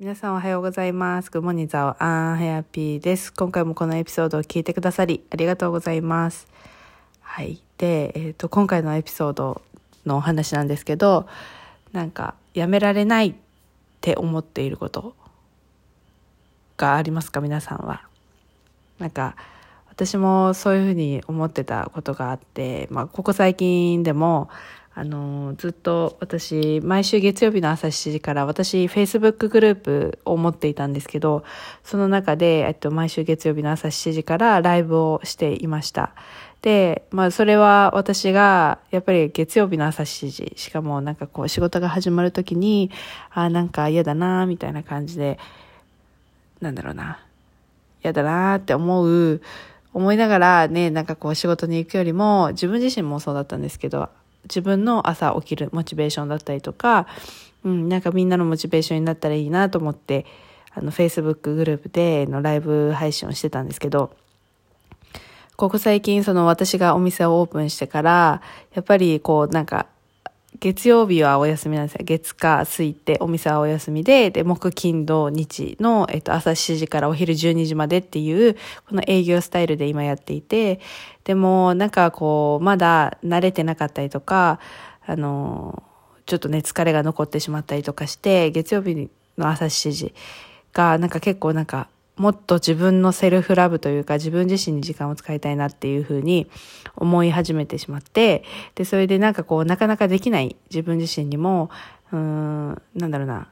皆さんおはようございます。グモニザオアンヘアピーです。今回もこのエピソードを聞いてくださりありがとうございます。はい。で、えっ、と、今回のエピソードのお話なんですけど、なんか、やめられないって思っていることがありますか？皆さんは。なんか、私もそういうふうに思ってたことがあって、まあ、ここ最近でも、あの、ずっと私、毎週月曜日の朝7時から私、Facebook グループを持っていたんですけど、その中で、えっと、毎週月曜日の朝7時からライブをしていました。で、まあ、それは私が、やっぱり月曜日の朝7時、しかもなんかこう、仕事が始まるときに、あ、なんか嫌だな、みたいな感じで、なんだろうな、嫌だなって思う、思いながらね、なんかこう仕事に行くよりも、自分自身もそうだったんですけど、自分の朝起きるモチベーションだったりとか、うん、なんかみんなのモチベーションになったらいいなと思って、あの、Facebook グループでのライブ配信をしてたんですけど、ここ最近その私がお店をオープンしてから、やっぱりこうなんか、月曜日はお休みなんですよ。月火水ってお店はお休みで、で、木金土日の、えっと、朝7時からお昼12時までっていう、この営業スタイルで今やっていて、でもなんかこう、まだ慣れてなかったりとか、あの、ちょっとね、疲れが残ってしまったりとかして、月曜日の朝7時がなんか結構なんか、もっと自分のセルフラブというか自分自身に時間を使いたいなっていうふうに思い始めてしまって、で、それでなんかこうなかなかできない自分自身にも、うん、なんだろうな、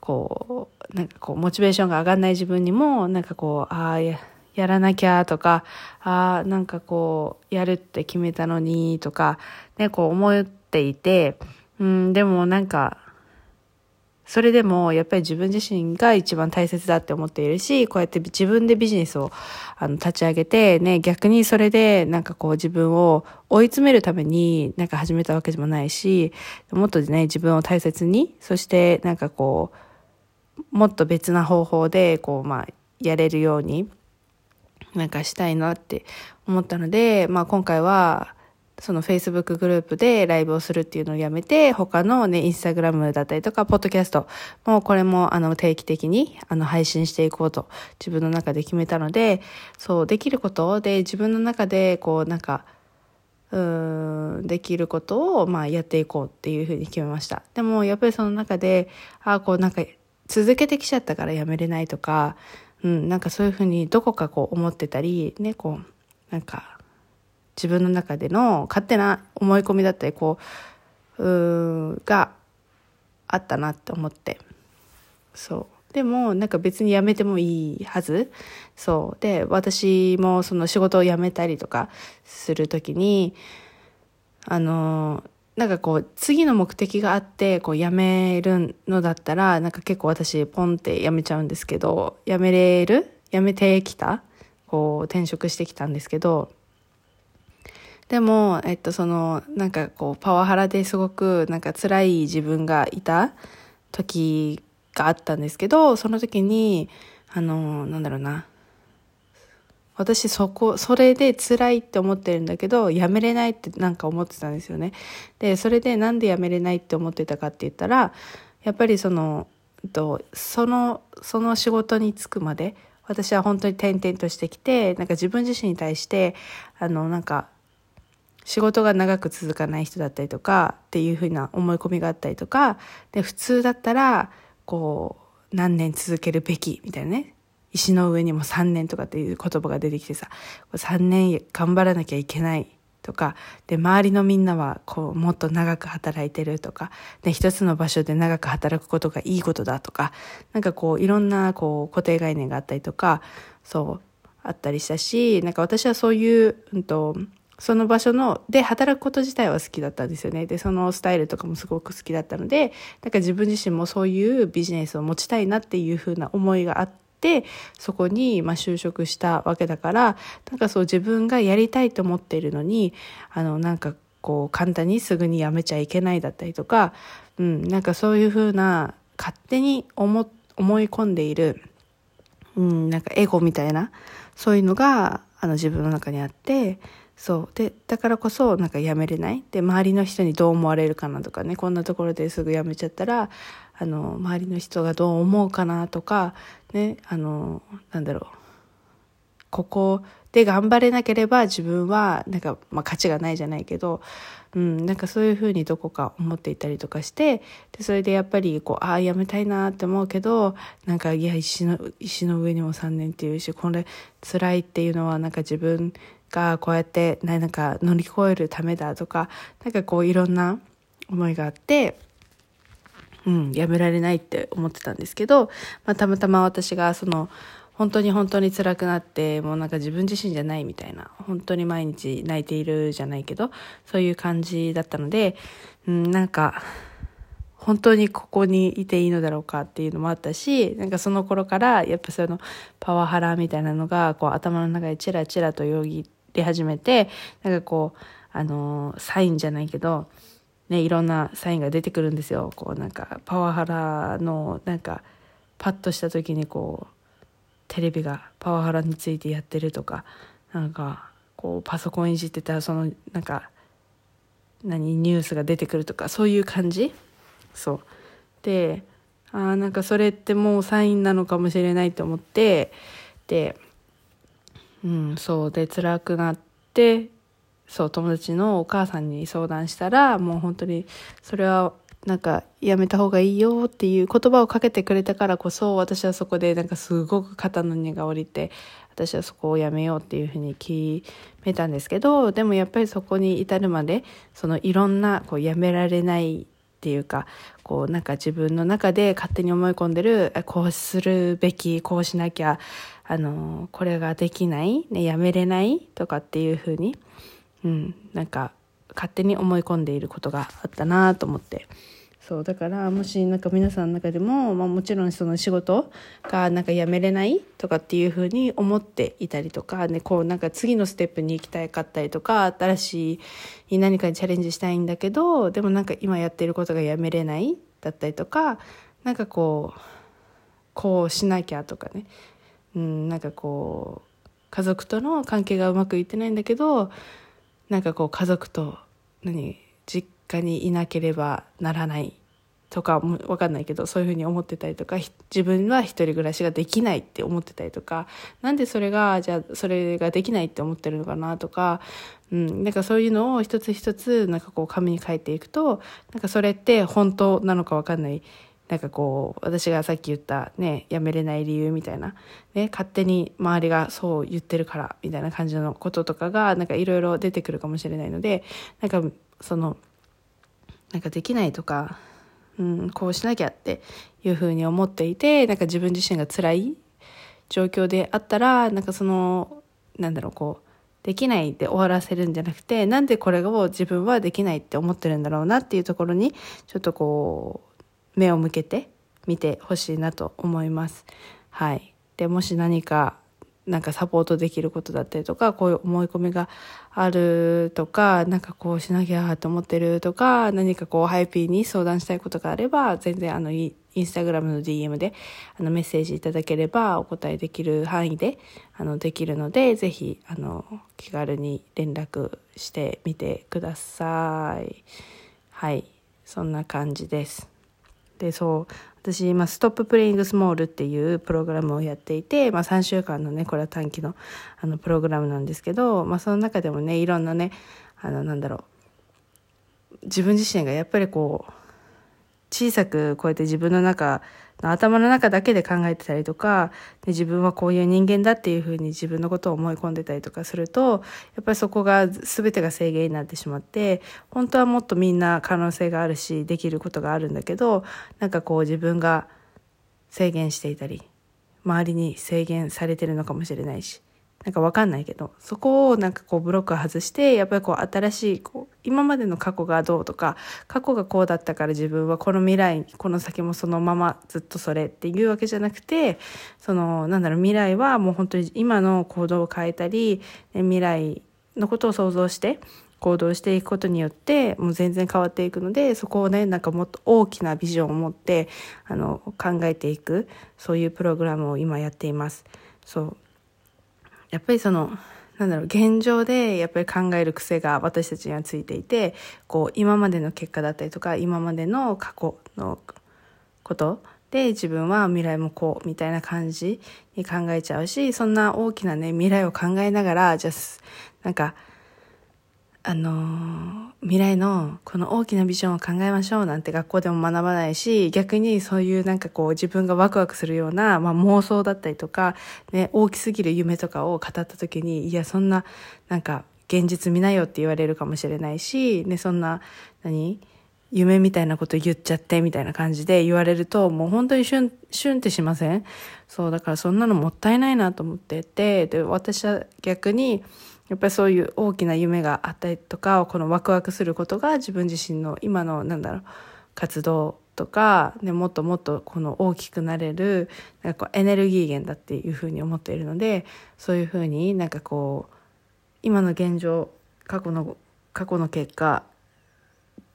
こう、なんかこうモチベーションが上がんない自分にも、なんかこう、ああ、や、やらなきゃとか、ああ、なんかこう、やるって決めたのにとか、ね、こう思っていて、うん、でもなんか、それでもやっぱり自分自身が一番大切だって思っているし、こうやって自分でビジネスをあの立ち上げて、ね、逆にそれでなんかこう自分を追い詰めるためになんか始めたわけでもないし、もっとね、自分を大切に、そしてなんかこう、もっと別な方法でこう、まあ、やれるようになんかしたいなって思ったので、まあ今回は、その Facebook グループでライブをするっていうのをやめて、他のね、インスタグラムだったりとか、ポッドキャストもこれもあの定期的にあの配信していこうと自分の中で決めたので、そう、できることで自分の中でこうなんか、うーん、できることをまあやっていこうっていうふうに決めました。でもやっぱりその中で、ああ、こうなんか続けてきちゃったからやめれないとか、うん、なんかそういうふうにどこかこう思ってたり、ね、こう、なんか、自分の中での勝手な思い込みだったり、こう、うがあったなって思って。そう。でも、なんか別に辞めてもいいはず。そう。で、私もその仕事を辞めたりとかするときに、あの、なんかこう、次の目的があって、こう、辞めるのだったら、なんか結構私、ポンって辞めちゃうんですけど、辞めれる？辞めてきた？こう、転職してきたんですけど、でも、えっと、その、なんかこう、パワハラですごく、なんか辛い自分がいた時があったんですけど、その時に、あの、なんだろうな。私そこ、それで辛いって思ってるんだけど、やめれないってなんか思ってたんですよね。で、それでなんでやめれないって思ってたかって言ったら、やっぱりその、とその、その仕事に就くまで、私は本当に転々としてきて、なんか自分自身に対して、あの、なんか、仕事が長く続かない人だったりとかっていうふうな思い込みがあったりとかで普通だったらこう何年続けるべきみたいなね。石の上にも3年とかっていう言葉が出てきてさ3年頑張らなきゃいけないとかで周りのみんなはこうもっと長く働いてるとかで一つの場所で長く働くことがいいことだとかなんかこういろんなこう固定概念があったりとかそうあったりしたしなんか私はそういう、うんとその場所ので働くこと自体は好きだったんですよね。で、そのスタイルとかもすごく好きだったので、なんか自分自身もそういうビジネスを持ちたいなっていうふうな思いがあって、そこにまあ就職したわけだから、なんかそう自分がやりたいと思っているのに、あの、なんかこう簡単にすぐに辞めちゃいけないだったりとか、うん、なんかそういうふうな勝手に思思い込んでいる、うん、なんかエゴみたいな、そういうのがあの自分の中にあって、そう。で、だからこそ、なんかやめれない？で、周りの人にどう思われるかなとかね、こんなところですぐやめちゃったら、あの周りの人がどう思うかなとかねあのなんだろうここで頑張れなければ自分はなんか、まあ、価値がないじゃないけど、うん、なんかそういうふうにどこか思っていたりとかしてでそれでやっぱりこうああやめたいなって思うけどなんかいや石の石の上にも3年っていうしこれ辛いっていうのはなんか自分がこうやってなんか乗り越えるためだとかなんかこういろんな思いがあって。うん、やめられないって思ってたんですけど、まあ、たまたま私がその本当に本当に辛くなってもうなんか自分自身じゃないみたいな本当に毎日泣いているじゃないけどそういう感じだったので、うん、なんか本当にここにいていいのだろうかっていうのもあったしなんかその頃からやっぱそのパワハラみたいなのがこう頭の中でチラチラとよぎり始めてなんかこうあのサインじゃないけどねいろんなサインが出てくるんですよ。こうなんかパワハラのなんかパッとした時にこうテレビがパワハラについてやってるとかなんかこうパソコンいじってたらそのなんか何ニュースが出てくるとかそういう感じ？そう。であなんかそれってもうサインなのかもしれないと思ってでうん。そうで辛くなってそう友達のお母さんに相談したらもう本当にそれはなんかやめた方がいいよっていう言葉をかけてくれたからこそ私はそこでなんかすごく肩の荷が下りて私はそこをやめようっていうふうに決めたんですけどでもやっぱりそこに至るまでそのいろんなこうやめられないっていうかこうなんか自分の中で勝手に思い込んでるこうするべきこうしなきゃあのこれができない、ね、やめれないとかっていうふうに、うん、なんか勝手に思い込んでいることがあったなと思って。そうだからもしなんか皆さんの中でも、まあ、もちろんその仕事がなんかやめれないとかっていうふうに思っていたりとか、ね、こうなんか次のステップに行きたかったりとか新しい何かにチャレンジしたいんだけどでもなんか今やってることがやめれないだったりとかなんかこうこうしなきゃとかね、うん、なんかこう家族との関係がうまくいってないんだけどなんかこう家族と何実家にいなければならないとかも分かんないけどそういうふうに思ってたりとか自分は一人暮らしができないって思ってたりとかなんでそれがじゃあそれができないって思ってるのかなとか、うん、なんかそういうのを一つ一つなんかこう紙に書いていくとなんかそれって本当なのか分かんない。なんかこう私がさっき言ったねやめれない理由みたいな、ね、勝手に周りがそう言ってるからみたいな感じのこととかがなんかいろいろ出てくるかもしれないのでなんかそのなんかできないとか、うん、こうしなきゃっていうふうに思っていてなんか自分自身が辛い状況であったらなんかそのなんだろうこうできないで終わらせるんじゃなくてなんでこれを自分はできないって思ってるんだろうなっていうところにちょっとこう目を向けて見てほしいなと思います。はい、でもし何かなんかサポートできることだったりとか、こういう思い込みがあるとか、なんかこうしなきゃと思ってるとか、何かこうハイピーに相談したいことがあれば、全然あのインスタグラムの DM であのメッセージいただければお答えできる範囲であのできるので、ぜひあの気軽に連絡してみてください。はい、そんな感じです。で、そう、私今ストッププレイングスモールっていうプログラムをやっていて、まあ、3週間のねこれは短期のあのプログラムなんですけど、まあ、その中でもねいろんなねあのなんだろう。自分自身がやっぱりこう小さくこうやって自分の中頭の中だけで考えてたりとか自分はこういう人間だっていうふうに自分のことを思い込んでたりとかするとやっぱりそこが全てが制限になってしまって本当はもっとみんな可能性があるしできることがあるんだけどなんかこう自分が制限していたり周りに制限されてるのかもしれないしなんかわかんないけど、そこをなんかこうブロック外して、やっぱりこう新しい、こう、今までの過去がどうとか、過去がこうだったから自分はこの未来、この先もそのままずっとそれっていうわけじゃなくて、その、なんだろう、未来はもう本当に今の行動を変えたり、未来のことを想像して、行動していくことによってもう全然変わっていくのでそこをねなんかもっと大きなビジョンを持ってあの考えていくそういうプログラムを今やっています。そうやっぱりそのなんだろう現状でやっぱり考える癖が私たちにはついていてこう今までの結果だったりとか今までの過去のことで自分は未来もこうみたいな感じに考えちゃうしそんな大きなね未来を考えながらじゃあなんかあの、未来のこの大きなビジョンを考えましょうなんて学校でも学ばないし逆にそういうなんかこう自分がワクワクするような、まあ、妄想だったりとか、ね、大きすぎる夢とかを語った時にいやそんななんか現実見なよって言われるかもしれないし、ね、そんな何？夢みたいなこと言っちゃってみたいな感じで言われるともう本当にシュンシュンってしません？そうだからそんなのもったいないなと思っててで私は逆にやっぱりそういう大きな夢があったりとかこのワクワクすることが自分自身の今のなんだろう活動とか、ね、もっともっとこの大きくなれるなんかこうエネルギー源だっていうふうに思っているのでそういうふうになんかこう今の現状過去の過去の結果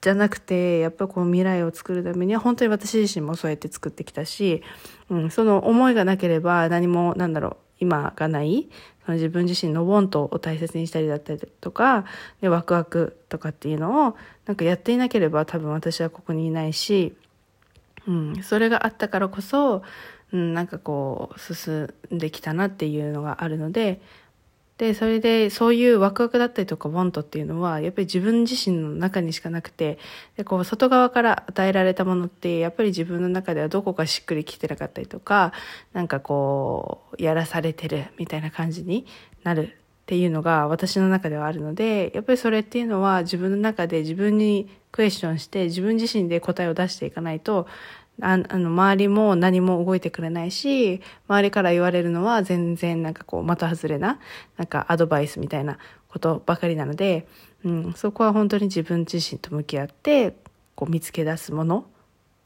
じゃなくてやっぱこう未来を作るためには本当に私自身もそうやって作ってきたし、うん、その思いがなければ何もなんだろう今がない自分自身のウォントを大切にしたりだったりとかでワクワクとかっていうのをなんかやっていなければ多分私はここにいないし、うん、それがあったからこそ、うん、なんかこう進んできたなっていうのがあるのでで、それで、そういうワクワクだったりとか、ボントっていうのは、やっぱり自分自身の中にしかなくて、で、こう、外側から与えられたものって、やっぱり自分の中ではどこかしっくりきてなかったりとか、なんかこう、やらされてるみたいな感じになるっていうのが私の中ではあるので、やっぱりそれっていうのは自分の中で自分にクエスチョンして自分自身で答えを出していかないと、ああの、周りも何も動いてくれないし、周りから言われるのは全然なんかこう、また外れな、なんかアドバイスみたいなことばかりなので、うん、そこは本当に自分自身と向き合って、こう見つけ出すもの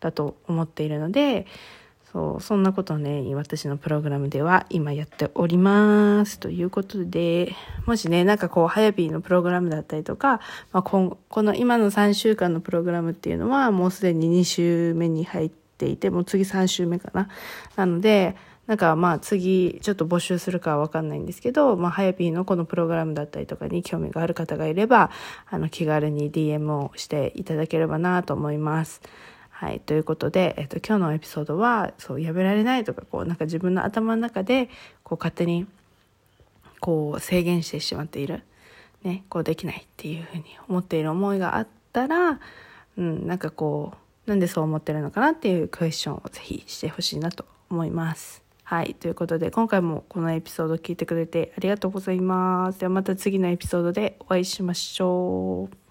だと思っているので、そう、そんなことをね、私のプログラムでは今やっております。ということで、もしね、なんかこう、はやぴーのプログラムだったりとか、まあ、この今の3週間のプログラムっていうのは、もうすでに2週目に入って、ていて、もう次3週目かな。なので、なんかまあ次ちょっと募集するかはわかんないんですけど、まあ、はやぴーのこのプログラムだったりとかに興味がある方がいれば、あの、気軽に DM をしていただければなと思います。はい。ということで、えっと、今日のエピソードは、そう、やめられないとか、こう、なんか自分の頭の中で、こう、勝手に、こう、制限してしまっている。ね、こうできないっていうふうに思っている思いがあったら、うん、なんかこう、なんでそう思ってるのかなっていうクエスチョンをぜひしてほしいなと思います。はい。ということで、今回もこのエピソード聞いてくれてありがとうございます。ではまた次のエピソードでお会いしましょう。